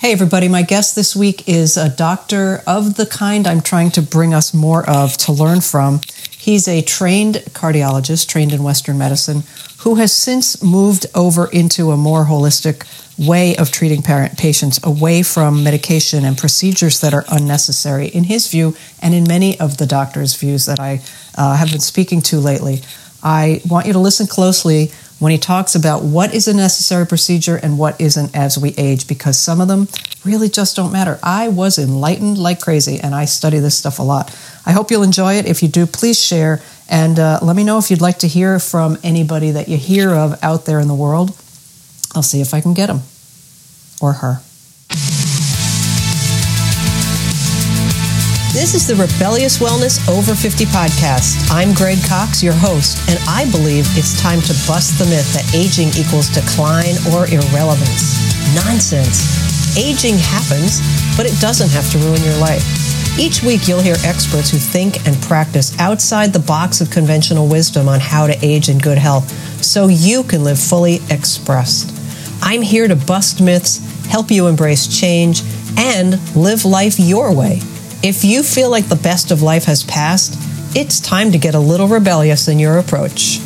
Hey, everybody. My guest this week is a doctor of the kind I'm trying to bring us more of to learn from. He's a trained cardiologist, trained in Western medicine, who has since moved over into a more holistic way of treating patients away from medication and procedures that are unnecessary, in his view, and in many of the doctors' views that I uh, have been speaking to lately. I want you to listen closely when he talks about what is a necessary procedure and what isn't as we age, because some of them really just don't matter. I was enlightened like crazy, and I study this stuff a lot. I hope you'll enjoy it. If you do, please share and uh, let me know if you'd like to hear from anybody that you hear of out there in the world. I'll see if I can get him or her. This is the Rebellious Wellness Over 50 podcast. I'm Greg Cox, your host, and I believe it's time to bust the myth that aging equals decline or irrelevance. Nonsense. Aging happens, but it doesn't have to ruin your life. Each week, you'll hear experts who think and practice outside the box of conventional wisdom on how to age in good health so you can live fully expressed. I'm here to bust myths, help you embrace change, and live life your way. If you feel like the best of life has passed, it's time to get a little rebellious in your approach.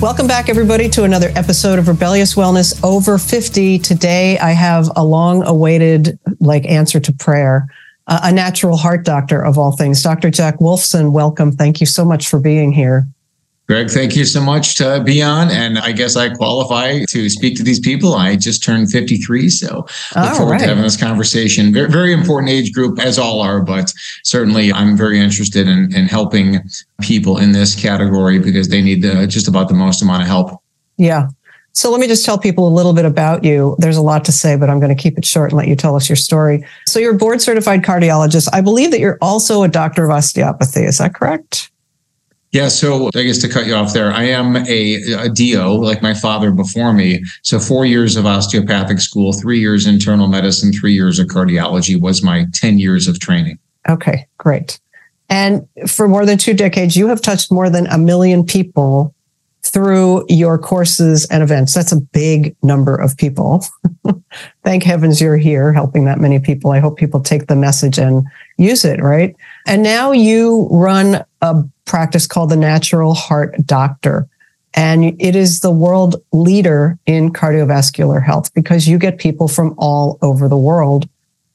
Welcome back, everybody, to another episode of Rebellious Wellness Over 50. Today, I have a long awaited, like, answer to prayer, uh, a natural heart doctor of all things. Dr. Jack Wolfson, welcome. Thank you so much for being here. Greg, thank you so much to be on. And I guess I qualify to speak to these people. I just turned 53, so look all forward right. to having this conversation. Very, very important age group, as all are, but certainly I'm very interested in, in helping people in this category because they need the, just about the most amount of help. Yeah. So let me just tell people a little bit about you. There's a lot to say, but I'm going to keep it short and let you tell us your story. So you're a board certified cardiologist. I believe that you're also a doctor of osteopathy. Is that correct? Yeah, so I guess to cut you off there, I am a, a DO like my father before me. So four years of osteopathic school, three years internal medicine, three years of cardiology was my 10 years of training. Okay, great. And for more than two decades, you have touched more than a million people through your courses and events. That's a big number of people. Thank heavens you're here helping that many people. I hope people take the message and use it, right? And now you run a practice called the Natural Heart Doctor. And it is the world leader in cardiovascular health because you get people from all over the world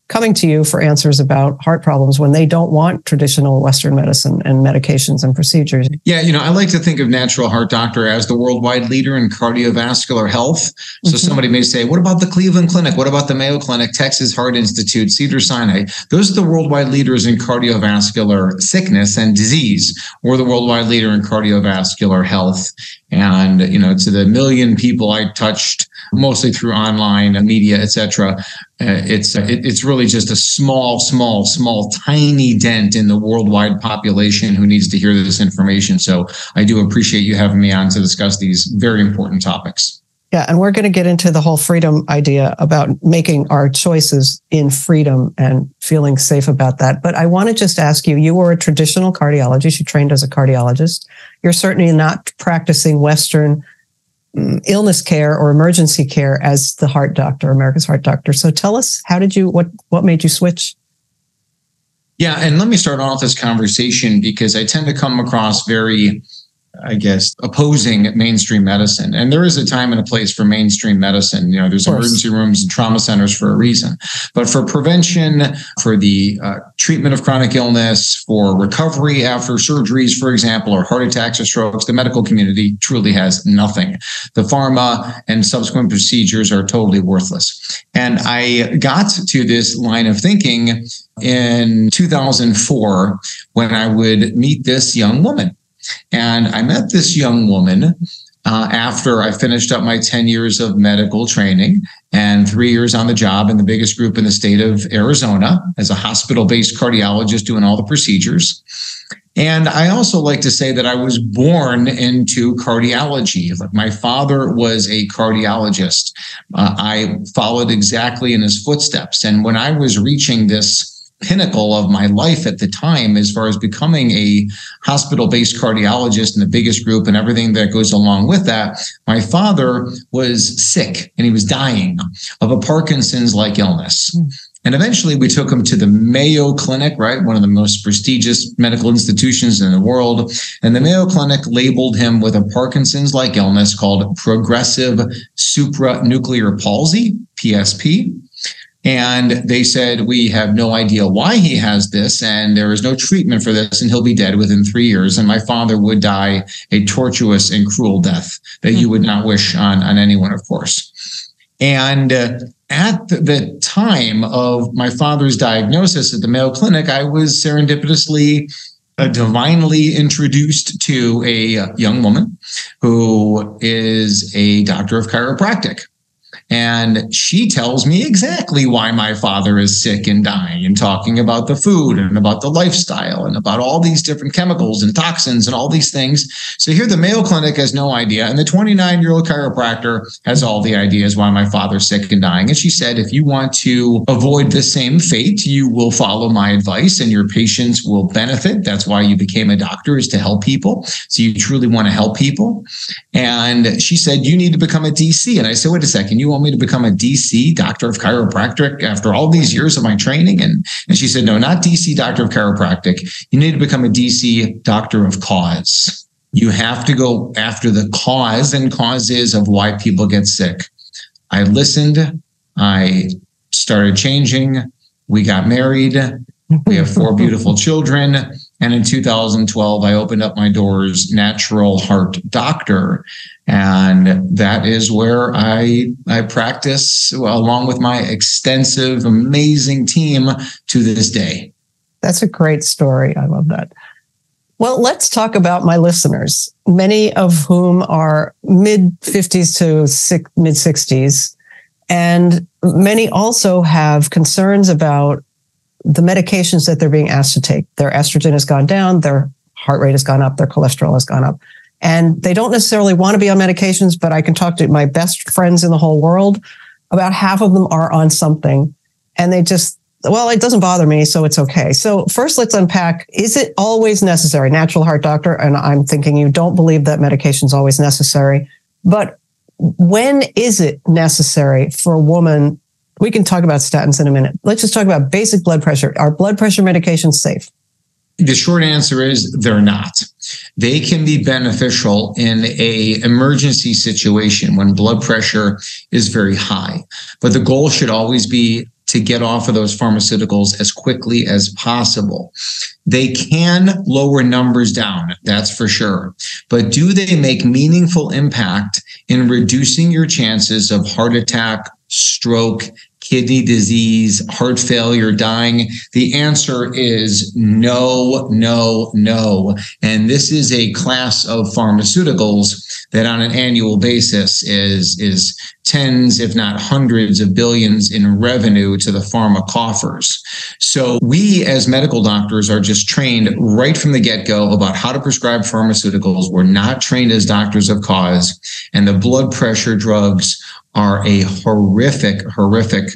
coming to you for answers about heart problems when they don't want traditional Western medicine and medications and procedures. Yeah, you know, I like to think of Natural Heart Doctor as the worldwide leader in cardiovascular health. So mm-hmm. somebody may say, what about the Cleveland Clinic? What about the Mayo Clinic, Texas Heart Institute, Cedar Sinai? Those are the worldwide leaders in cardiovascular sickness and disease. We're the worldwide leader in cardiovascular health. And, you know, to the million people I touched mostly through online media, etc. Uh, it's it, it's really just a small, small, small, tiny dent in the worldwide population who needs to hear this information. So I do appreciate you having me on to discuss these very important topics. Yeah, and we're going to get into the whole freedom idea about making our choices in freedom and feeling safe about that. But I want to just ask you you were a traditional cardiologist, you trained as a cardiologist. You're certainly not practicing Western mm, illness care or emergency care as the heart doctor, America's heart doctor. So tell us, how did you, what, what made you switch? Yeah, and let me start off this conversation because I tend to come across very I guess, opposing mainstream medicine. And there is a time and a place for mainstream medicine. You know, there's emergency rooms and trauma centers for a reason. But for prevention, for the uh, treatment of chronic illness, for recovery after surgeries, for example, or heart attacks or strokes, the medical community truly has nothing. The pharma and subsequent procedures are totally worthless. And I got to this line of thinking in 2004 when I would meet this young woman and I met this young woman uh, after I finished up my 10 years of medical training and three years on the job in the biggest group in the state of Arizona as a hospital based cardiologist doing all the procedures. And I also like to say that I was born into cardiology. Like my father was a cardiologist. Uh, I followed exactly in his footsteps. And when I was reaching this pinnacle of my life at the time as far as becoming a hospital based cardiologist in the biggest group and everything that goes along with that. My father was sick and he was dying of a Parkinson's like illness. Mm. And eventually we took him to the Mayo Clinic, right? One of the most prestigious medical institutions in the world. And the Mayo Clinic labeled him with a Parkinson's like illness called progressive supranuclear palsy, PSP. And they said, We have no idea why he has this, and there is no treatment for this, and he'll be dead within three years. And my father would die a tortuous and cruel death that you would not wish on, on anyone, of course. And uh, at the time of my father's diagnosis at the Mayo Clinic, I was serendipitously uh, divinely introduced to a young woman who is a doctor of chiropractic. And she tells me exactly why my father is sick and dying and talking about the food and about the lifestyle and about all these different chemicals and toxins and all these things. So here the Mayo Clinic has no idea. And the 29 year old chiropractor has all the ideas why my father's sick and dying. And she said, if you want to avoid the same fate, you will follow my advice and your patients will benefit. That's why you became a doctor is to help people. So you truly want to help people. And she said, you need to become a DC. And I said, wait a second, you want me to become a DC, doctor of chiropractic, after all these years of my training? And, and she said, no, not DC, doctor of chiropractic. You need to become a DC, doctor of cause. You have to go after the cause and causes of why people get sick. I listened. I started changing. We got married. We have four beautiful children. And in 2012, I opened up my doors, Natural Heart Doctor. And that is where I, I practice along with my extensive, amazing team to this day. That's a great story. I love that. Well, let's talk about my listeners, many of whom are mid 50s to mid 60s. And many also have concerns about the medications that they're being asked to take. Their estrogen has gone down, their heart rate has gone up, their cholesterol has gone up. And they don't necessarily want to be on medications, but I can talk to my best friends in the whole world. About half of them are on something and they just, well, it doesn't bother me, so it's okay. So, first, let's unpack is it always necessary? Natural heart doctor, and I'm thinking you don't believe that medication is always necessary. But when is it necessary for a woman we can talk about statins in a minute. Let's just talk about basic blood pressure. Are blood pressure medications safe? The short answer is they're not. They can be beneficial in a emergency situation when blood pressure is very high. But the goal should always be to get off of those pharmaceuticals as quickly as possible. They can lower numbers down, that's for sure. But do they make meaningful impact in reducing your chances of heart attack, stroke, kidney disease, heart failure, dying? The answer is no, no, no. And this is a class of pharmaceuticals that on an annual basis is, is tens, if not hundreds of billions in revenue to the pharma coffers. So we as medical doctors are just trained right from the get-go about how to prescribe pharmaceuticals. We're not trained as doctors of cause and the blood pressure drugs are a horrific, horrific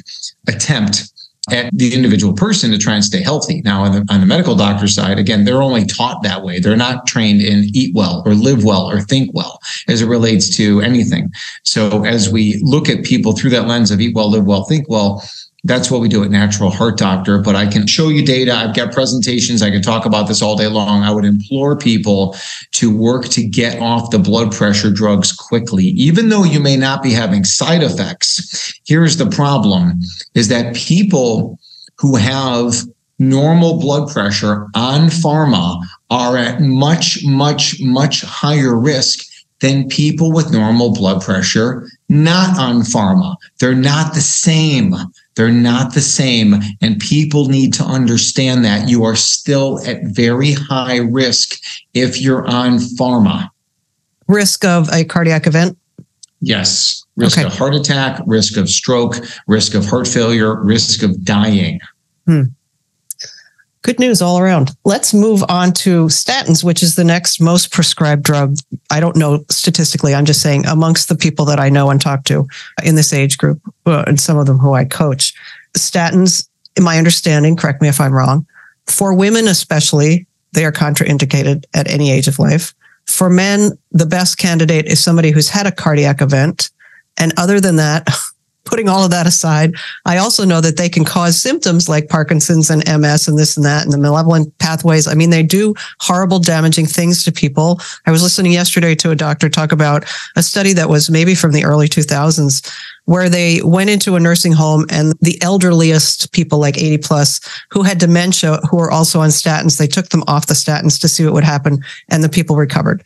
attempt at the individual person to try and stay healthy. Now, on the, on the medical doctor side, again, they're only taught that way. They're not trained in eat well or live well or think well as it relates to anything. So as we look at people through that lens of eat well, live well, think well, that's what we do at Natural Heart Doctor. But I can show you data. I've got presentations. I can talk about this all day long. I would implore people to work to get off the blood pressure drugs quickly, even though you may not be having side effects. Here's the problem is that people who have normal blood pressure on pharma are at much, much, much higher risk than people with normal blood pressure not on pharma. They're not the same. They're not the same. And people need to understand that you are still at very high risk if you're on pharma. Risk of a cardiac event? Yes. Risk okay. of heart attack, risk of stroke, risk of heart failure, risk of dying. Hmm good news all around. Let's move on to statins, which is the next most prescribed drug. I don't know statistically. I'm just saying amongst the people that I know and talk to in this age group, uh, and some of them who I coach, statins in my understanding, correct me if I'm wrong, for women especially, they are contraindicated at any age of life. For men, the best candidate is somebody who's had a cardiac event. And other than that, putting all of that aside, I also know that they can cause symptoms like Parkinson's and MS and this and that and the malevolent pathways. I mean, they do horrible, damaging things to people. I was listening yesterday to a doctor talk about a study that was maybe from the early 2000s where they went into a nursing home and the elderliest people like 80 plus who had dementia who were also on statins they took them off the statins to see what would happen and the people recovered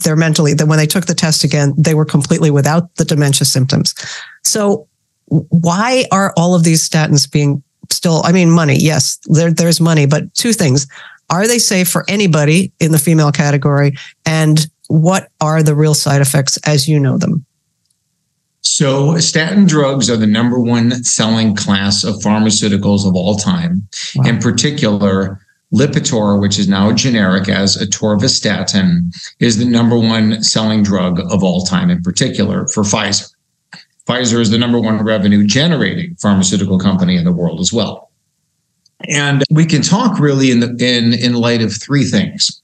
they're mentally that when they took the test again they were completely without the dementia symptoms so why are all of these statins being still i mean money yes there, there's money but two things are they safe for anybody in the female category and what are the real side effects as you know them so, statin drugs are the number one selling class of pharmaceuticals of all time. Wow. In particular, Lipitor, which is now generic as atorvastatin, is the number one selling drug of all time, in particular for Pfizer. Pfizer is the number one revenue generating pharmaceutical company in the world as well. And we can talk really in the in in light of three things.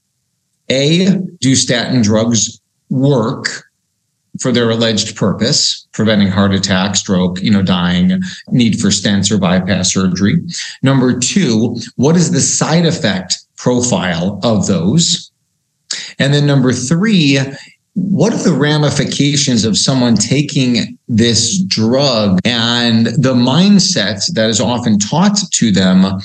A, do statin drugs work for their alleged purpose, preventing heart attack, stroke, you know, dying, need for stents or bypass surgery. Number two, what is the side effect profile of those? And then number three, what are the ramifications of someone taking this drug and the mindset that is often taught to them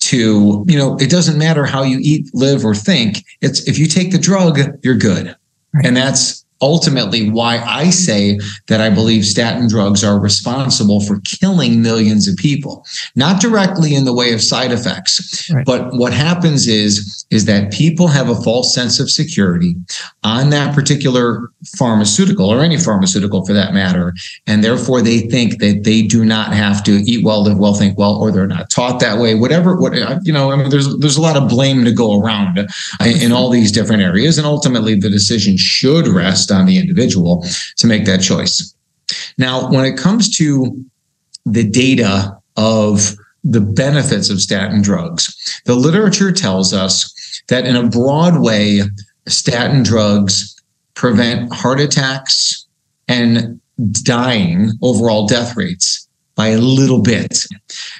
to, you know, it doesn't matter how you eat, live, or think. It's if you take the drug, you're good. Right. And that's ultimately why I say that I believe statin drugs are responsible for killing millions of people, not directly in the way of side effects, right. but what happens is is that people have a false sense of security on that particular pharmaceutical or any pharmaceutical for that matter, and therefore they think that they do not have to eat well, live well, think well, or they're not taught that way. Whatever, what uh, you know, I mean, there's there's a lot of blame to go around uh, in all these different areas, and ultimately the decision should rest on the individual to make that choice. Now, when it comes to the data of the benefits of statin drugs, the literature tells us that in a broad way, statin drugs prevent heart attacks and dying, overall death rates by a little bit.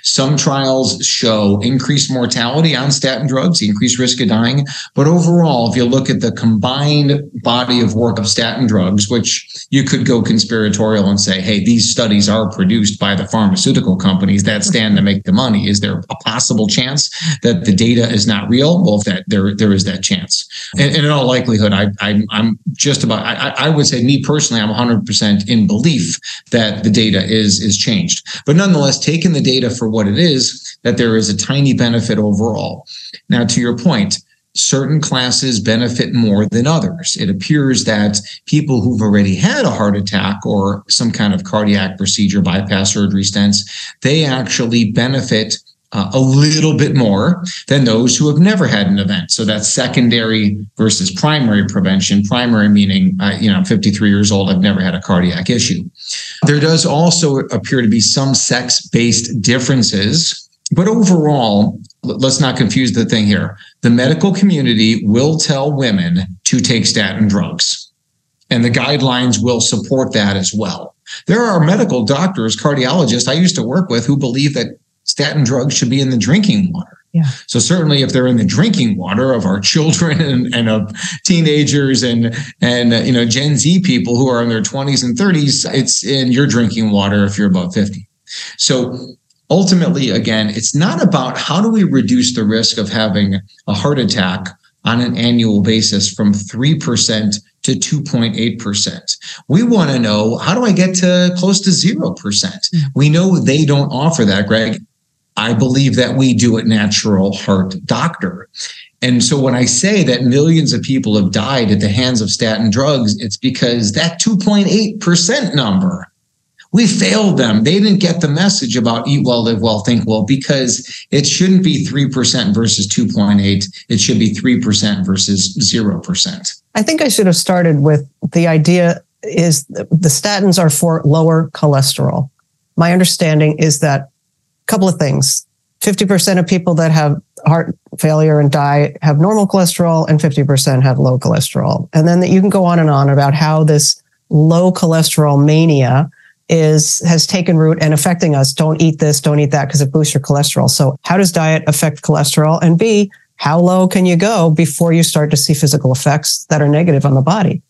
Some trials show increased mortality on statin drugs, increased risk of dying. But overall, if you look at the combined body of work of statin drugs, which you could go conspiratorial and say, hey, these studies are produced by the pharmaceutical companies that stand to make the money. Is there a possible chance that the data is not real? Well, that there there is that chance. And, and in all likelihood, I, I am just about I, I would say me personally, I'm 100% in belief that the data is is changed. But nonetheless, taking the data for what it is, that there is a tiny benefit overall. Now, to your point, certain classes benefit more than others. It appears that people who've already had a heart attack or some kind of cardiac procedure, bypass surgery stents, they actually benefit uh, a little bit more than those who have never had an event. So that's secondary versus primary prevention. Primary meaning, uh, you know, I'm 53 years old, I've never had a cardiac issue. There does also appear to be some sex based differences, but overall, let's not confuse the thing here. The medical community will tell women to take statin drugs, and the guidelines will support that as well. There are medical doctors, cardiologists I used to work with who believe that statin drugs should be in the drinking water. Yeah. So certainly, if they're in the drinking water of our children and, and of teenagers and and uh, you know Gen Z people who are in their 20s and 30s, it's in your drinking water if you're above 50. So ultimately, again, it's not about how do we reduce the risk of having a heart attack on an annual basis from 3% to 2.8%. We want to know how do I get to close to 0%? Mm. We know they don't offer that, Greg. I believe that we do at Natural Heart Doctor. And so when I say that millions of people have died at the hands of statin drugs, it's because that 2.8% number, we failed them. They didn't get the message about eat well, live well, think well, because it shouldn't be 3% versus 2.8. It should be 3% versus 0%. I think I should have started with the idea is the statins are for lower cholesterol. My understanding is that couple of things 50% of people that have heart failure and die have normal cholesterol and 50% have low cholesterol. And then that you can go on and on about how this low cholesterol mania is has taken root and affecting us. Don't eat this, don't eat that because it boosts your cholesterol. So how does diet affect cholesterol? And B, how low can you go before you start to see physical effects that are negative on the body?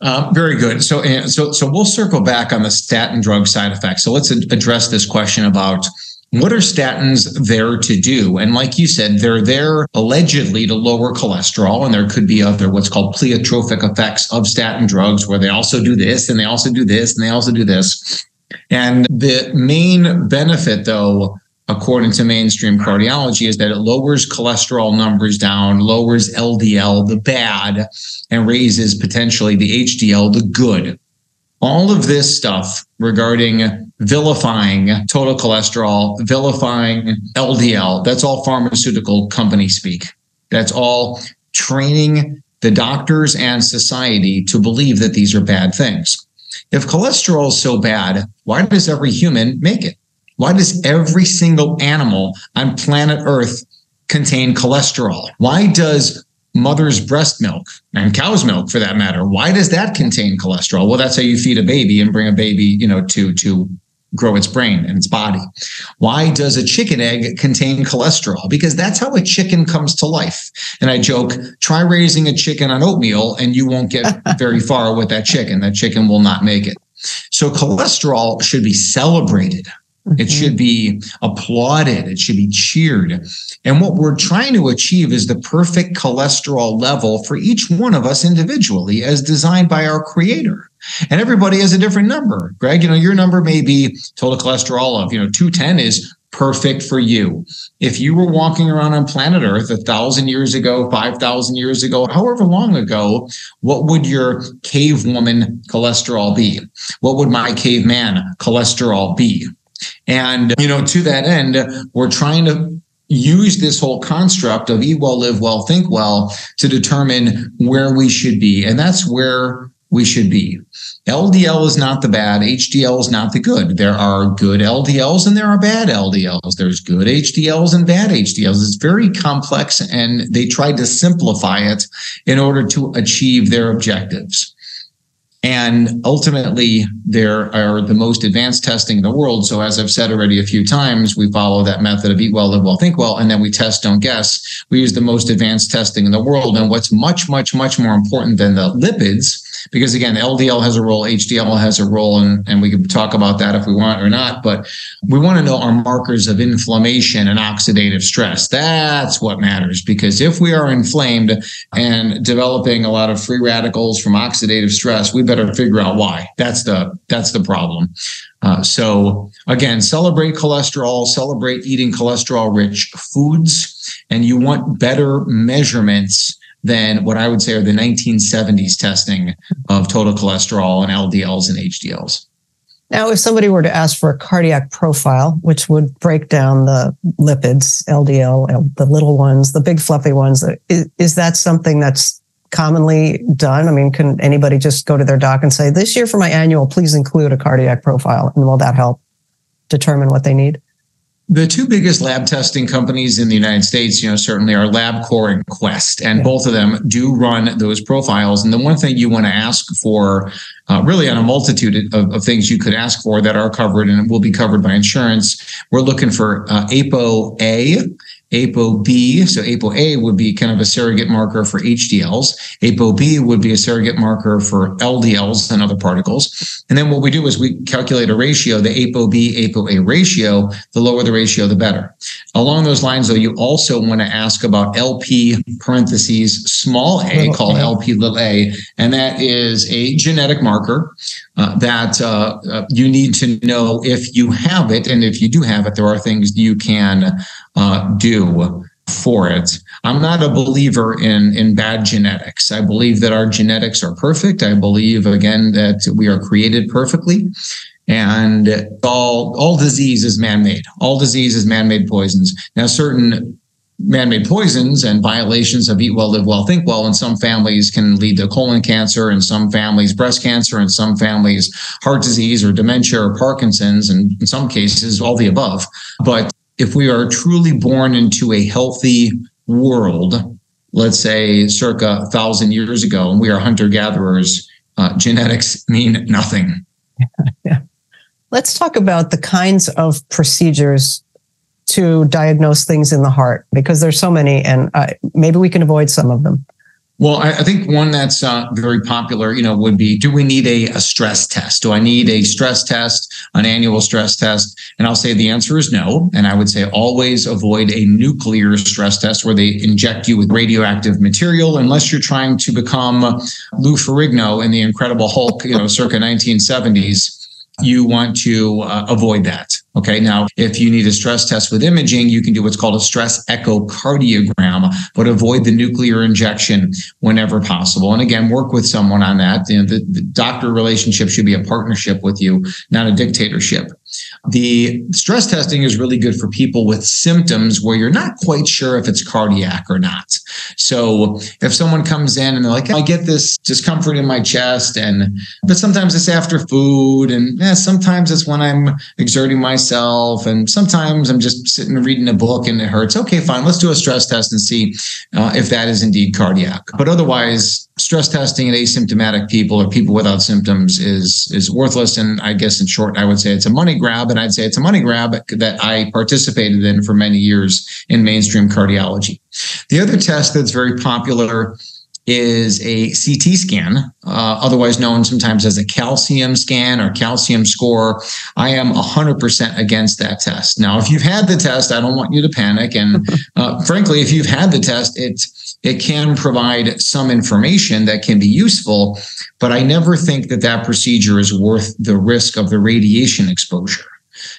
Uh, very good. So, so, so we'll circle back on the statin drug side effects. So let's address this question about what are statins there to do? And like you said, they're there allegedly to lower cholesterol, and there could be other what's called pleiotropic effects of statin drugs, where they also do this, and they also do this, and they also do this. And the main benefit, though, according to mainstream cardiology, is that it lowers cholesterol numbers down, lowers LDL, the bad, and raises potentially the HDL, the good. All of this stuff regarding vilifying total cholesterol, vilifying LDL. That's all pharmaceutical company speak. That's all training the doctors and society to believe that these are bad things. If cholesterol is so bad, why does every human make it? Why does every single animal on planet Earth contain cholesterol? Why does mother's breast milk and cow's milk for that matter why does that contain cholesterol well that's how you feed a baby and bring a baby you know to to grow its brain and its body. Why does a chicken egg contain cholesterol? Because that's how a chicken comes to life. And i joke try raising a chicken on oatmeal and you won't get very far with that chicken. That chicken will not make it. So cholesterol should be celebrated Mm-hmm. It should be applauded. It should be cheered. And what we're trying to achieve is the perfect cholesterol level for each one of us individually as designed by our creator. And everybody has a different number. Greg, you know, your number may be total cholesterol of, you know, 210 is perfect for you. If you were walking around on planet Earth a thousand years ago, 5,000 years ago, however long ago, what would your cavewoman cholesterol be? What would my caveman cholesterol be? And, you know, to that end, we're trying to use this whole construct of eat well, live well, think well to determine where we should be. And that's where we should be. LDL is not the bad, HDL is not the good. There are good LDLs and there are bad LDLs. There's good HDLs and bad HDLs. It's very complex and they tried to simplify it in order to achieve their objectives. And ultimately, there are the most advanced testing in the world. So, as I've said already a few times, we follow that method of eat well, live well, think well, and then we test, don't guess. We use the most advanced testing in the world. And what's much, much, much more important than the lipids because again, LDL has a role, HDL has a role, and, and we can talk about that if we want or not. But we want to know our markers of inflammation and oxidative stress. That's what matters because if we are inflamed and developing a lot of free radicals from oxidative stress, we better figure out why. That's the that's the problem. Uh, so again, celebrate cholesterol, celebrate eating cholesterol rich foods, and you want better measurements than what I would say are the 1970s testing of total cholesterol and LDLs and HDLs. Now, if somebody were to ask for a cardiac profile, which would break down the lipids, LDL, the little ones, the big fluffy ones, uh, is, is that something that's commonly done? I mean, can anybody just go to their doc and say, this year for my annual, please include a cardiac profile? And will that help determine what they need? The two biggest lab testing companies in the United States, you know, certainly are LabCorp and Quest, and both of them do run those profiles. And the one thing you want to ask for, uh, really on a multitude of, of, things you could ask for that are covered and will be covered by insurance, we're looking for uh, ApoA ApoB. So ApoA would be kind of a surrogate marker for HDLs. ApoB would be a surrogate marker for LDLs and other particles. And then what we do is we calculate a ratio, the ApoB ApoA ratio. The lower the ratio, the better. Along those lines, though, you also want to ask about LP parentheses small a called LP little a, and that is a genetic marker uh, that uh, uh, you need to know if you have it. And if you do have it, there are things you can uh, for it. I'm not a believer in in bad genetics. I believe that our genetics are perfect. I believe again that we are created perfectly. And all all disease is man-made. All disease is man-made poisons. Now, certain man-made poisons and violations of eat well, live well, think well in some families can lead to colon cancer, in some families breast cancer, in some families heart disease or dementia or Parkinson's, and in some cases all the above. But if we are truly born into a healthy world, let's say circa a thousand years ago, and we are hunter gatherers, uh, genetics mean nothing. yeah. Let's talk about the kinds of procedures to diagnose things in the heart because there's so many, and uh, maybe we can avoid some of them. Well, I, I think one that's uh, very popular, you know, would be: Do we need a, a stress test? Do I need a stress test, an annual stress test? And I'll say the answer is no. And I would say always avoid a nuclear stress test where they inject you with radioactive material, unless you're trying to become Lou Ferrigno in the Incredible Hulk, you know, circa 1970s you want to uh, avoid that. Okay. Now, if you need a stress test with imaging, you can do what's called a stress echocardiogram, but avoid the nuclear injection whenever possible. And again, work with someone on that. You know, the, the doctor relationship should be a partnership with you, not a dictatorship. The stress testing is really good for people with symptoms where you're not quite sure if it's cardiac or not. So if someone comes in and they're like, I get this discomfort in my chest, and but sometimes it's after food, and yeah, sometimes it's when I'm exerting myself, and sometimes I'm just sitting reading a book and it hurts. Okay, fine, let's do a stress test and see uh, if that is indeed cardiac. But otherwise, stress testing in asymptomatic people or people without symptoms is is worthless. And I guess in short, I would say it's a money grab, and I'd say it's a money grab that I participated in for many years in mainstream cardiology. The other test that's very popular is a CT scan, uh, otherwise known sometimes as a calcium scan or calcium score. I am 100% against that test. Now, if you've had the test, I don't want you to panic. And uh, frankly, if you've had the test, it's it can provide some information that can be useful, but I never think that that procedure is worth the risk of the radiation exposure.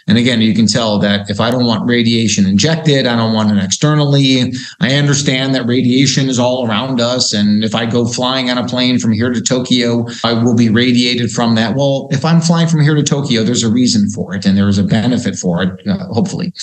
And again, you can tell that if I don't want radiation injected, I don't want it externally. I understand that radiation is all around us. And if I go flying on a plane from here to Tokyo, I will be radiated from that. Well, if I'm flying from here to Tokyo, there's a reason for it and there is a benefit for it, uh, hopefully.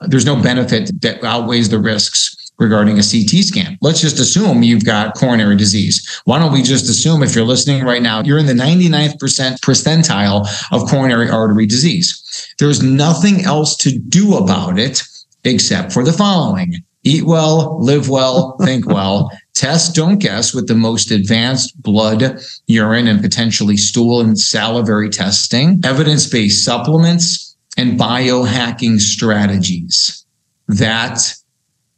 There's no benefit that outweighs the risks regarding a CT scan. Let's just assume you've got coronary disease. Why don't we just assume if you're listening right now, you're in the 99th percent percentile of coronary artery disease. There's nothing else to do about it except for the following. Eat well, live well, think well. Test, don't guess with the most advanced blood, urine, and potentially stool and salivary testing, evidence based supplements, and biohacking strategies. That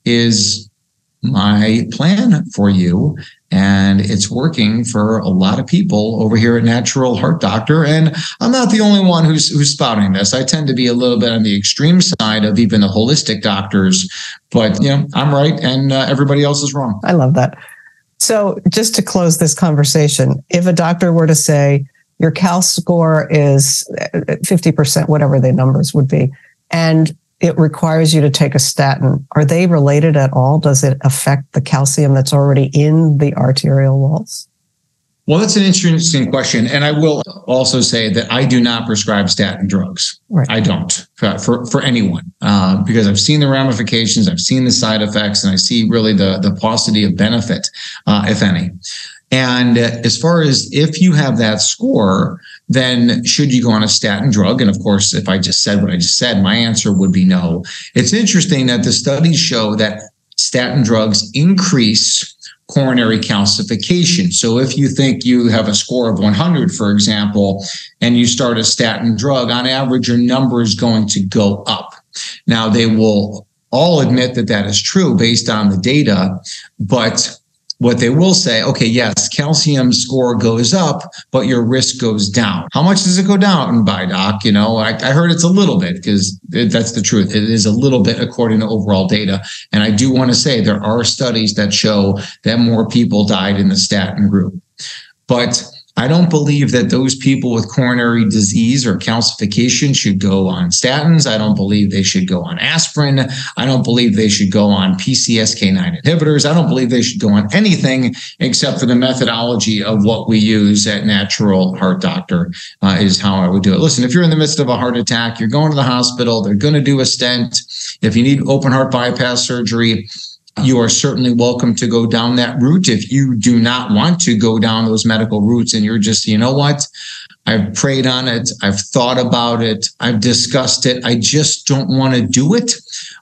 is my plan for you. And it's working for a lot of people over here at Natural Heart Doctor. And I'm not the only one who's who's spouting this. I tend to be a little bit on the extreme side of even the holistic doctors, but you know, I'm right and uh, everybody else is wrong. I love that. So, just to close this conversation, if a doctor were to say your cal score is 50%, whatever the numbers would be, and it requires you to take a statin. Are they related at all? Does it affect the calcium that's already in the arterial walls? Well, that's an interesting question. And I will also say that I do not prescribe statin drugs. Right. I don't for, for anyone uh, because I've seen the ramifications, I've seen the side effects, and I see really the, the paucity of benefit, uh, if any. And as far as if you have that score, then should you go on a statin drug? And of course, if I just said what I just said, my answer would be no. It's interesting that the studies show that statin drugs increase coronary calcification. So if you think you have a score of 100, for example, and you start a statin drug, on average, your number is going to go up. Now, they will all admit that that is true based on the data, but what they will say, okay, yes, calcium score goes up, but your risk goes down. How much does it go down by, doc? You know, I, I heard it's a little bit because that's the truth. It is a little bit according to overall data. And I do want to say there are studies that show that more people died in the statin group. But I don't believe that those people with coronary disease or calcification should go on statins. I don't believe they should go on aspirin. I don't believe they should go on PCSK9 inhibitors. I don't believe they should go on anything except for the methodology of what we use at Natural Heart Doctor, uh, is how I would do it. Listen, if you're in the midst of a heart attack, you're going to the hospital, they're going to do a stent. If you need open heart bypass surgery, you are certainly welcome to go down that route. If you do not want to go down those medical routes and you're just, you know what? I've prayed on it. I've thought about it. I've discussed it. I just don't want to do it.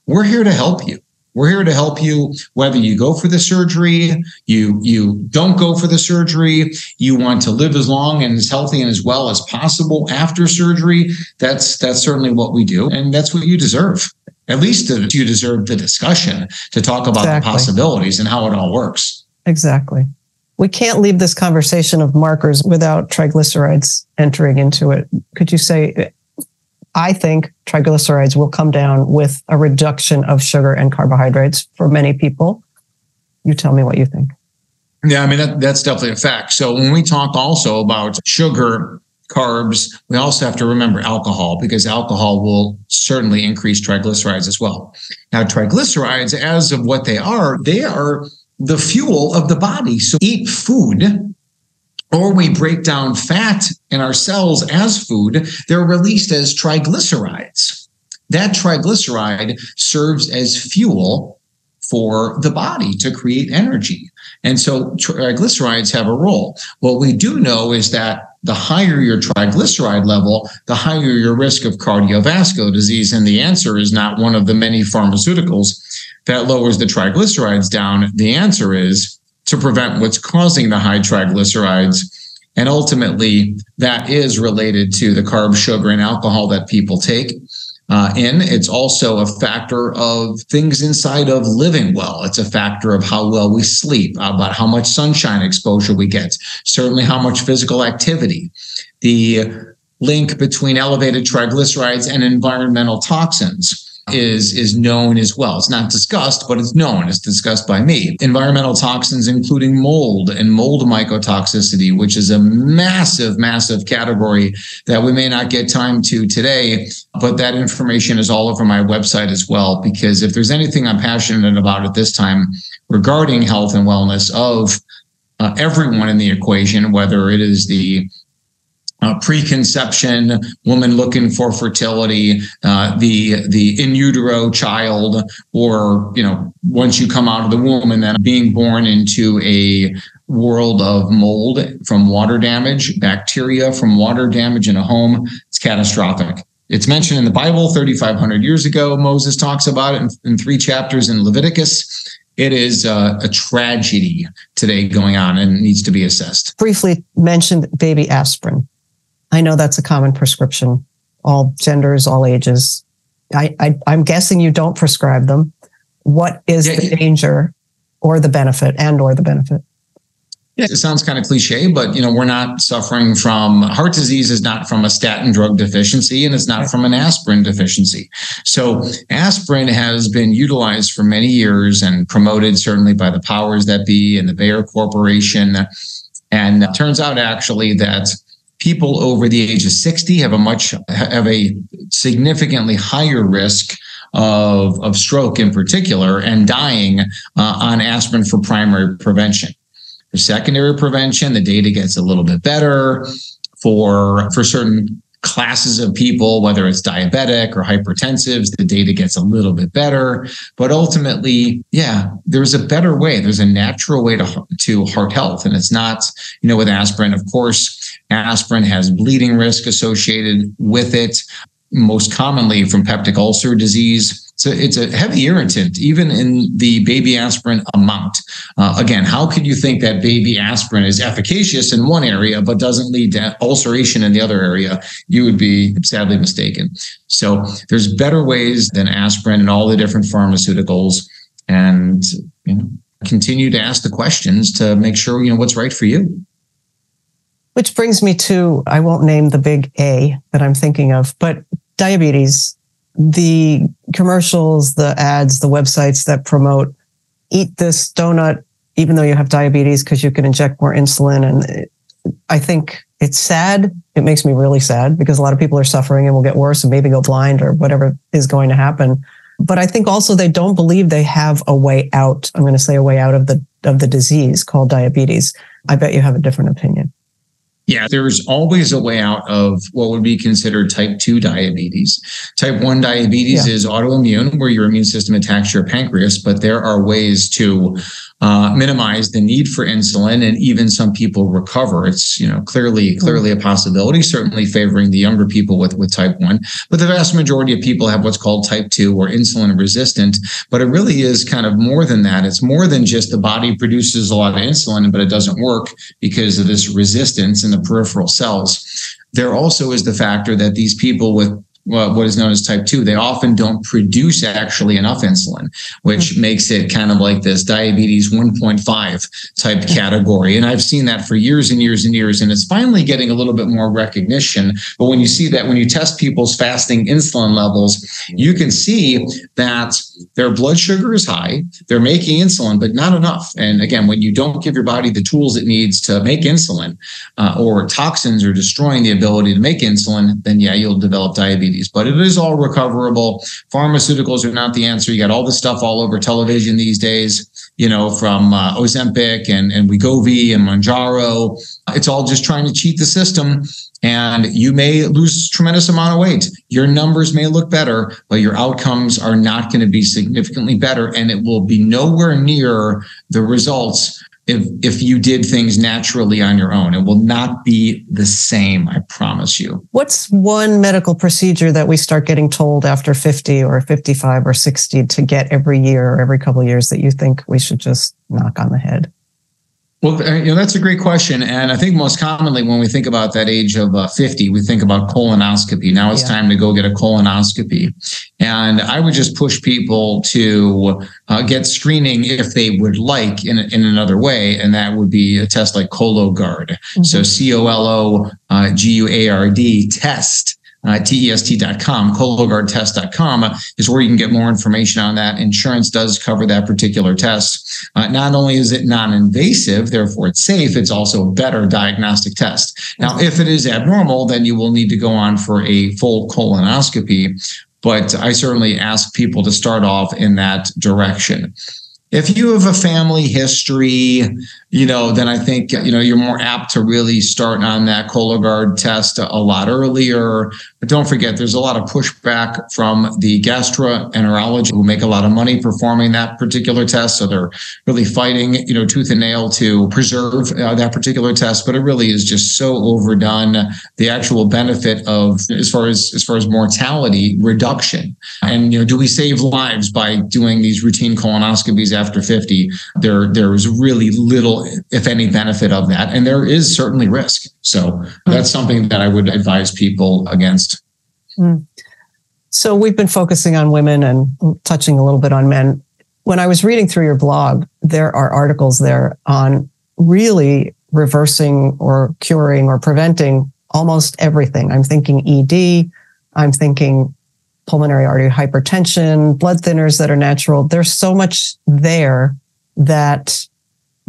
We're here to help you. We're here to help you whether you go for the surgery, you you don't go for the surgery, you want to live as long and as healthy and as well as possible after surgery. That's that's certainly what we do and that's what you deserve at least you deserve the discussion to talk about exactly. the possibilities and how it all works. Exactly. We can't leave this conversation of markers without triglycerides entering into it. Could you say, I think triglycerides will come down with a reduction of sugar and carbohydrates for many people? You tell me what you think. Yeah, I mean, that, that's definitely a fact. So when we talk also about sugar carbs. We also have to remember alcohol because alcohol will certainly increase triglycerides as well. Now, triglycerides, as of what they are, they are the fuel of the body. So eat food or we break down fat in our cells as food, they're released as triglycerides. That triglyceride serves as fuel for the body to create energy. And so triglycerides have a role. What we do know is that the higher your triglyceride level, the higher your risk of cardiovascular disease. And the answer is not one of the many pharmaceuticals that lowers the triglycerides down. The answer is to prevent what's causing the high triglycerides. And ultimately, that is related to the carb, sugar, and alcohol that people take uh, in. It's also a factor of things inside of living well. It's a factor of how well we sleep, about how much sunshine exposure we get, certainly how much physical activity. The link between elevated triglycerides and environmental toxins is is known as well. It's not discussed, but it's known. It's discussed by me. Environmental toxins, including mold and mold mycotoxicity, which is a massive, massive category that we may not get time to today. But that information is all over my website as well. Because if there's anything I'm passionate about at this time regarding health and wellness of uh, everyone in the equation, whether it is the uh, preconception, woman looking for fertility, uh, the the in utero child, or you know once you come out of the womb and then being born into a world of mold from water damage, bacteria from water damage in a home, it's catastrophic. It's mentioned in the Bible 3,500 years ago. Moses talks about it in, in three chapters in Leviticus it is uh, a tragedy today going on and needs to be assessed. Briefly mentioned baby aspirin. I know that's a common prescription, all genders, all ages. I, I am guessing you don't prescribe them. What is yeah, the danger or the benefit and or the benefit? Yeah, it sounds kind of cliche, but you know, we're not suffering from heart disease is not from a statin drug deficiency and it's not from an aspirin deficiency. So aspirin has been utilized for many years and promoted certainly by the powers that be and the Bayer Corporation. And it turns out actually that people over the age of 60 have a much have a significantly higher risk of, of stroke in particular and dying uh, on aspirin for primary prevention. For secondary prevention, the data gets a little bit better. For for certain classes of people, whether it's diabetic or hypertensives, the data gets a little bit better. But ultimately, yeah, there's a better way. There's a natural way to, to heart health. And it's not, you know, with aspirin, of course, Aspirin has bleeding risk associated with it, most commonly from peptic ulcer disease. So it's a heavy irritant, even in the baby aspirin amount. Uh, again, how could you think that baby aspirin is efficacious in one area but doesn't lead to ulceration in the other area? You would be sadly mistaken. So there's better ways than aspirin and all the different pharmaceuticals, and you know, continue to ask the questions to make sure you know what's right for you. Which brings me to I won't name the big A that I'm thinking of, but diabetes, the commercials, the ads, the websites that promote eat this donut, even though you have diabetes, because you can inject more insulin. And I think it's sad. It makes me really sad because a lot of people are suffering and will get worse and maybe go blind or whatever is going to happen. But I think also they don't believe they have a way out. I'm going to say a way out of the of the disease called diabetes. I bet you have a different opinion. Yeah, there's always a way out of what would be considered type 2 diabetes. Type 1 diabetes yeah. is autoimmune, where your immune system attacks your pancreas, but there are ways to uh, minimize the need for insulin and even some people recover it's you know clearly clearly a possibility certainly favoring the younger people with with type 1 but the vast majority of people have what's called type 2 or insulin resistant but it really is kind of more than that it's more than just the body produces a lot of insulin but it doesn't work because of this resistance in the peripheral cells. There also is the factor that these people with well, what is known as type 2 they often don't produce actually enough insulin which mm-hmm. makes it kind of like this diabetes 1.5 type mm-hmm. category and i've seen that for years and years and years and it's finally getting a little bit more recognition but when you see that when you test people's fasting insulin levels you can see that their blood sugar is high they're making insulin but not enough and again when you don't give your body the tools it needs to make insulin uh, or toxins are destroying the ability to make insulin then yeah you'll develop diabetes diabetes, but it is all recoverable. Pharmaceuticals are not the answer. You got all the stuff all over television these days, you know, from uh, Ozempic and, and Wegovy and Mounjaro. It's all just trying to cheat the system. And you may lose tremendous amount of weight. Your numbers may look better, but your outcomes are not going to be significantly better. And it will be nowhere near the results if if you did things naturally on your own. It will not be the same, I promise you. What's one medical procedure that we start getting told after 50 or 55 or 60 to get every year or every couple of years that you think we should just knock on the head? Well, uh, you know, that's a great question. And I think most commonly when we think about that age of uh, 50, we think about colonoscopy. Now it's yeah. time to go get a colonoscopy. And I would just push people to uh, get screening if they would like in, in another way. And that would be a test like Cologuard. Mm-hmm. So C O L O G U A R D test uh, test.com, cologuardtest.com is where you can get more information on that. Insurance does cover that particular test. Uh, not only is it non-invasive, therefore it's safe, it's also a better diagnostic test. Now, if it is abnormal, then you will need to go on for a full colonoscopy. But I certainly ask people to start off in that direction. If you have a family history, you know, then I think, you know, you're more apt to really start on that Cologuard test a lot earlier. But don't forget, there's a lot of pushback from the gastroenterology who make a lot of money performing that particular test. So they're really fighting, you know, tooth and nail to preserve uh, that particular test. But it really is just so overdone. The actual benefit of, as far as as far as mortality reduction, and you know, do we save lives by doing these routine colonoscopies after 50? There, there is really little if any, benefit of that. And there is certainly risk. So that's something that I would advise people against. Mm. So we've been focusing on women and touching a little bit on men. When I was reading through your blog, there are articles there on really reversing or curing or preventing almost everything. I'm thinking ED, I'm thinking pulmonary artery hypertension, blood thinners that are natural. There's so much there that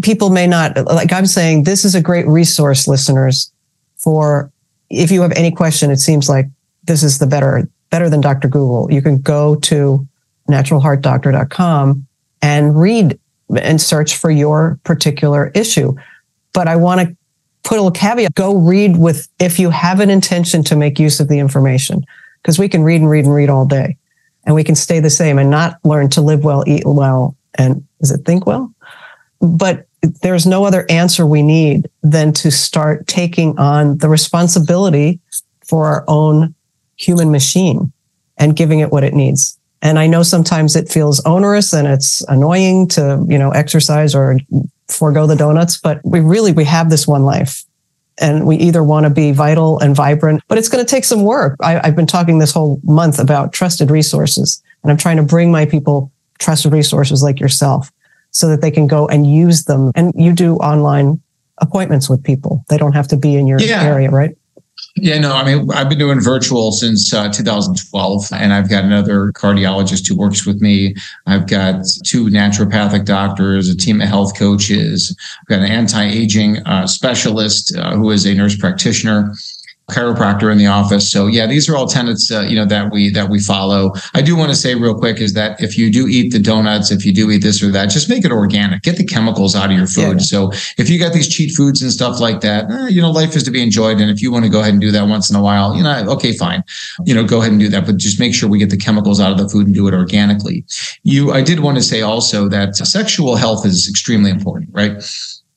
people may not like i'm saying this is a great resource listeners for if you have any question it seems like this is the better better than dr google. You can go to naturalheartdoctor.com and read and search for your particular issue. But i want to put a little caveat go read with if you have an intention to make use of the information because we can read and read and read all day. And we can stay the same and not learn to live well eat well and is it think well? But there's no other answer we need than to start taking on the responsibility for our own human machine and giving it what it needs. And I know sometimes it feels onerous and it's annoying to, you know, exercise or forego the donuts, but we really, we have this one life and we either want to be vital and vibrant, but it's going to take some work. I, have been talking this whole month about trusted resources and I'm trying to bring my people trusted resources like yourself so that they can go and use them. And you do online appointments with people. They don't have to be in your yeah. area, right? Yeah, no, I mean, I've been doing virtual since uh, 2012, and I've got another cardiologist who works with me. I've got two naturopathic doctors, a team of health coaches. I've got an anti aging uh, specialist uh, who is a nurse practitioner chiropractor in the office. So yeah, these are all tenets, uh, you know, that we that we follow. I do want to say real quick is that if you do eat the donuts, if you do eat this or that, just make it organic. Get the chemicals out of your food. Yeah. So if you got these cheat foods and stuff like that, eh, you know, life is to be enjoyed. And if you want to go ahead and do that once in a while, you know, okay, fine, you know, go ahead and do that. But just make sure we get the chemicals out of the food and do it organically. You, I did want to say also that sexual health is extremely important, right?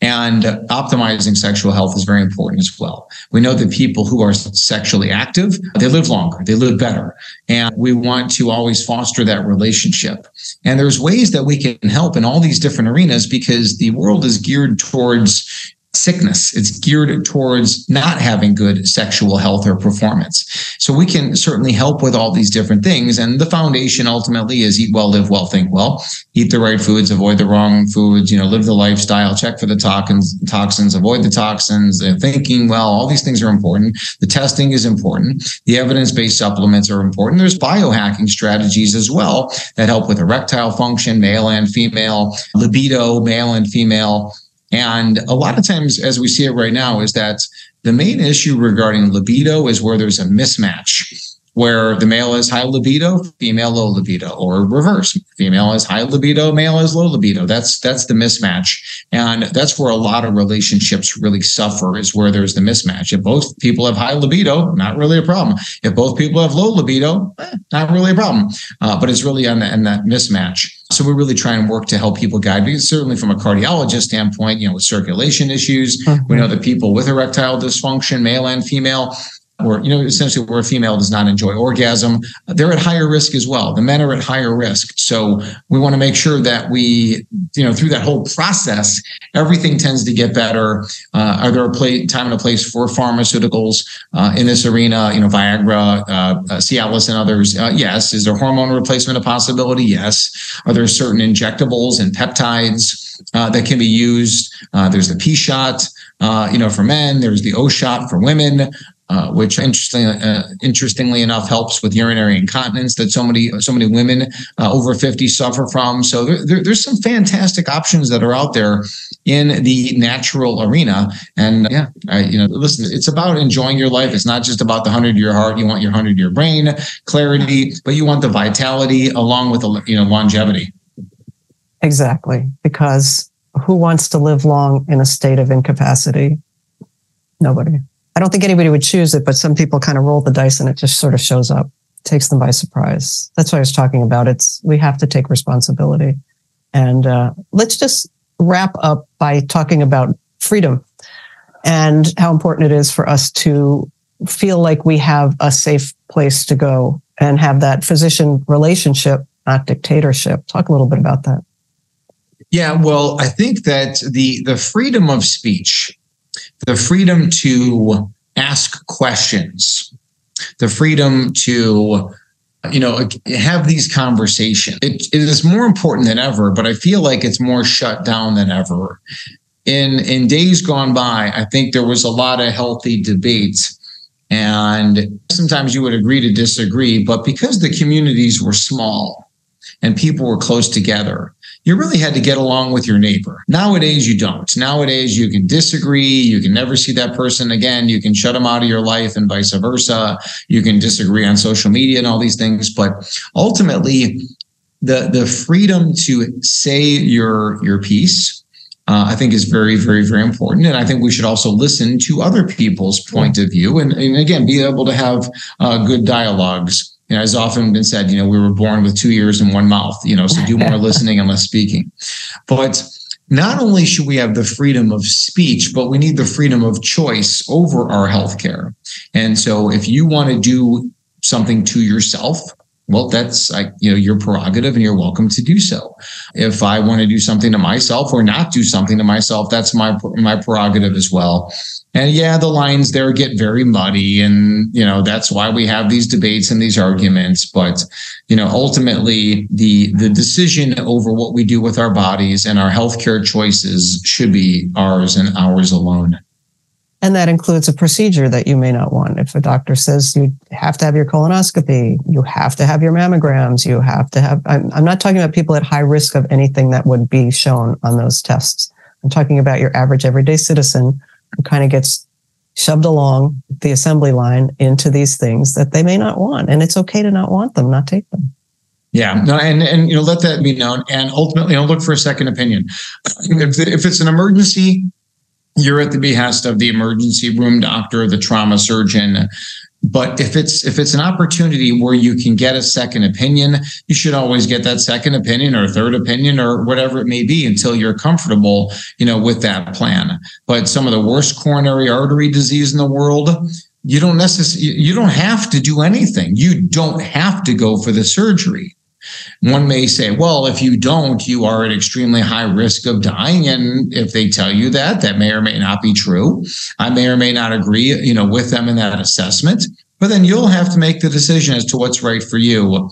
And optimizing sexual health is very important as well. We know that people who are sexually active, they live longer, they live better. And we want to always foster that relationship. And there's ways that we can help in all these different arenas because the world is geared towards sickness. It's geared towards not having good sexual health or performance. So we can certainly help with all these different things. And the foundation ultimately is eat well, live well, think well, eat the right foods, avoid the wrong foods, you know, live the lifestyle, check for the toxins, toxins, avoid the toxins, uh, thinking well, all these things are important. The testing is important. The evidence-based supplements are important. There's biohacking strategies as well that help with erectile function, male and female, libido, male and female and a lot of times, as we see it right now, is that the main issue regarding libido is where there's a mismatch where the male is high libido, female low libido, or reverse. Female is high libido, male is low libido. That's that's the mismatch. And that's where a lot of relationships really suffer is where there's the mismatch. If both people have high libido, not really a problem. If both people have low libido, eh, not really a problem. Uh, but it's really on, the, on that mismatch. So we really try and work to help people guide because certainly from a cardiologist standpoint, you know, with circulation issues, mm-hmm. we know that people with erectile dysfunction, male and female, or you know essentially where a female does not enjoy orgasm they're at higher risk as well. The men are at higher risk. So we want to make sure that we you know through that whole process everything tends to get better. Uh, are there a play, time and a place for pharmaceuticals uh, in this arena? You know viagra uh, uh cialis and others. Uh, yes. Is there hormone replacement a possibility? Yes. Are there certain injectables and peptides uh, that can be used. Uh, there's the P shot, uh, you know, for men. There's the O shot for women uh, which interestingly, uh, interestingly enough helps with urinary incontinence that so many so many women uh, over 50 suffer from. So there, there, there's some fantastic options that are out there in the natural arena. And yeah, I, you know, listen, it's about enjoying your life. It's not just about the hundred year heart. You want your hundred year brain clarity, but you want the vitality along with the you know longevity. Exactly, because who wants to live long in a state of incapacity? Nobody. I don't think anybody would choose it, but some people kind of roll the dice and it just sort of shows up, takes them by surprise. That's what I was talking about. It's we have to take responsibility. And uh, let's just wrap up by talking about freedom and how important it is for us to feel like we have a safe place to go and have that physician relationship, not dictatorship. Talk a little bit about that. Yeah, well, I think that the the freedom of speech the freedom to ask questions, the freedom to you know have these conversations. It, it is more important than ever but i feel like it's more shut down than ever. In in days gone by i think there was a lot of healthy debates and sometimes you would agree to disagree but because the communities were small and people were close together you really had to get along with your neighbor. Nowadays, you don't. Nowadays, you can disagree. You can never see that person again. You can shut them out of your life and vice versa. You can disagree on social media and all these things. But ultimately, the, the freedom to say your, your piece, uh, I think is very, very, very important. And I think we should also listen to other people's point of view and, and again, be able to have uh, good dialogues you know, as often been said, you know, we were born with two ears and one mouth, you know, so do more listening and less speaking. But not only should we have the freedom of speech, but we need the freedom of choice over our healthcare. And so if you want to do something to yourself, well, that's like, you know, your prerogative and you're welcome to do so. If I want to do something to myself or not do something to myself, that's my, my prerogative as well. And yeah, the lines there get very muddy. And, you know, that's why we have these debates and these arguments. But, you know, ultimately the, the decision over what we do with our bodies and our healthcare choices should be ours and ours alone. And that includes a procedure that you may not want. If a doctor says you have to have your colonoscopy, you have to have your mammograms, you have to have, I'm, I'm not talking about people at high risk of anything that would be shown on those tests. I'm talking about your average everyday citizen who kind of gets shoved along the assembly line into these things that they may not want. And it's okay to not want them, not take them. Yeah, no, and and you know, let that be known, and ultimately, you know, look for a second opinion. If if it's an emergency, you're at the behest of the emergency room doctor, the trauma surgeon. But if it's if it's an opportunity where you can get a second opinion, you should always get that second opinion or third opinion or whatever it may be until you're comfortable, you know, with that plan. But some of the worst coronary artery disease in the world, you don't necessarily you don't have to do anything. You don't have to go for the surgery. One may say, well, if you don't, you are at extremely high risk of dying. And if they tell you that, that may or may not be true. I may or may not agree, you know, with them in that assessment. But then you'll have to make the decision as to what's right for you.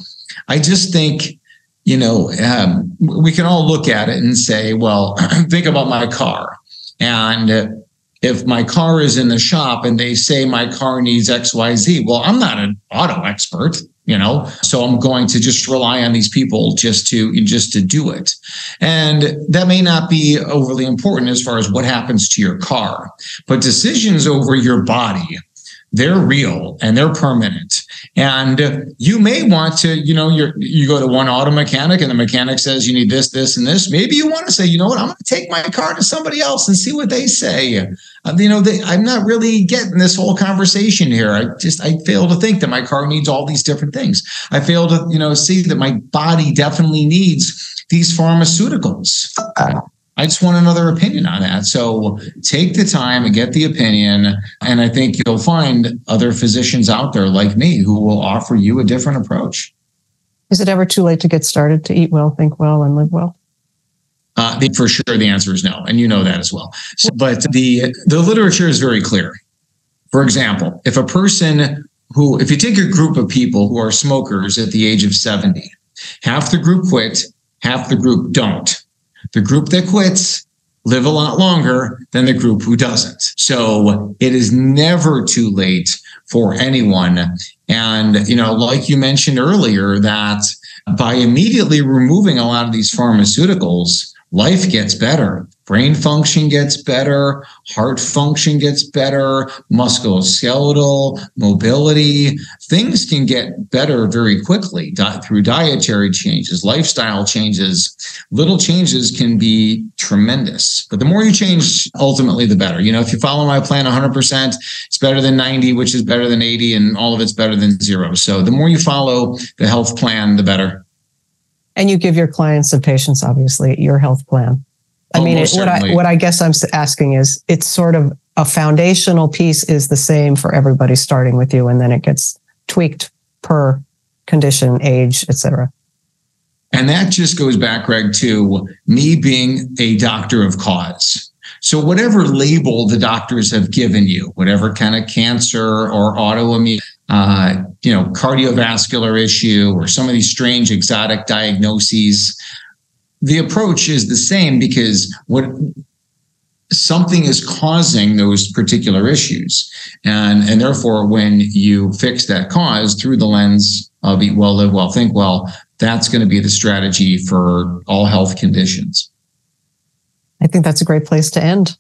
I just think, you know, um, we can all look at it and say, well, think about my car. And if my car is in the shop and they say my car needs XYZ, well, I'm not an auto expert you know so i'm going to just rely on these people just to just to do it. And that may not be overly important as far as what happens to your car but decisions over your body they're real and they're permanent. And you may want to, you know, you you go to one auto mechanic and the mechanic says you need this, this, and this. Maybe you want to say, you know what, I'm going to take my car to somebody else and see what they say. Uh, you know, they, I'm not really getting this whole conversation here. I just I fail to think that my car needs all these different things. I fail to, you know, see that my body definitely needs these pharmaceuticals. I just want another opinion on that. So take the time and get the opinion. And I think you'll find other physicians out there like me who will offer you a different approach. Is it ever too late to get started to eat well, think well, and live well? Uh, the, for sure, the answer is no, and you know that as well. So, but the the literature is very clear. For example, if a person who, if you take a group of people who are smokers at the age of seventy, half the group quit, half the group don't the group that quits live a lot longer than the group who doesn't. So it is never too late for anyone. And, you know, like you mentioned earlier, that by immediately removing a lot of these pharmaceuticals, life gets better brain function gets better, heart function gets better, musculoskeletal mobility. Things can get better very quickly through dietary changes, lifestyle changes. Little changes can be tremendous. But the more you change, ultimately, the better. You know, if you follow my plan 100%, it's better than 90, which is better than 80, and all of it's better than zero. So the more you follow the health plan, the better. And you give your clients and patients, obviously, your health plan. I mean, it, what I what I guess I'm asking is, it's sort of a foundational piece is the same for everybody starting with you, and then it gets tweaked per condition, age, etc. And that just goes back, Greg, to me being a doctor of cause. So whatever label the doctors have given you, whatever kind of cancer or autoimmune, uh, you know, cardiovascular issue, or some of these strange exotic diagnoses, the approach is the same because what something is causing those particular issues. And and therefore when you fix that cause through the lens of eat well live well think well that's going to be the strategy for all health conditions. I think that's a great place to end.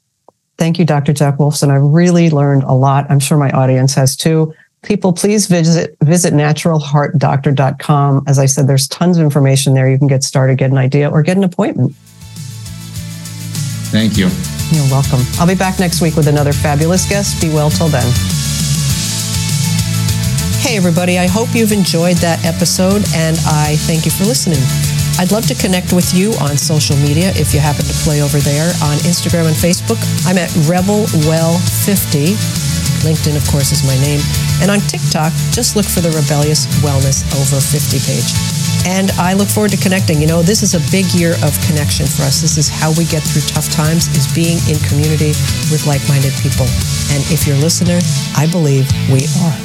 Thank you dr jack wolfson. I really learned a lot. I'm sure my audience has too people, please visit visit naturalheartdoctor.com. As I said, there's tons of information there. You can get started, get an idea, or get an appointment. Thank you. You're welcome. I'll be back next week with another fabulous guest. Be well till then. Hey, everybody. I hope you've enjoyed that episode, and I thank you for listening. I'd love to connect with you on social media if you happen to play over there on Instagram and Facebook. I'm at RebelWell50. LinkedIn, of course, is my name. And on TikTok, just look for the Rebellious Wellness Over 50 page. And I look forward to connecting. You know, this is a big year of connection for us. This is how we get through tough times is being in community with like-minded people. And if you're a listener, I believe we are.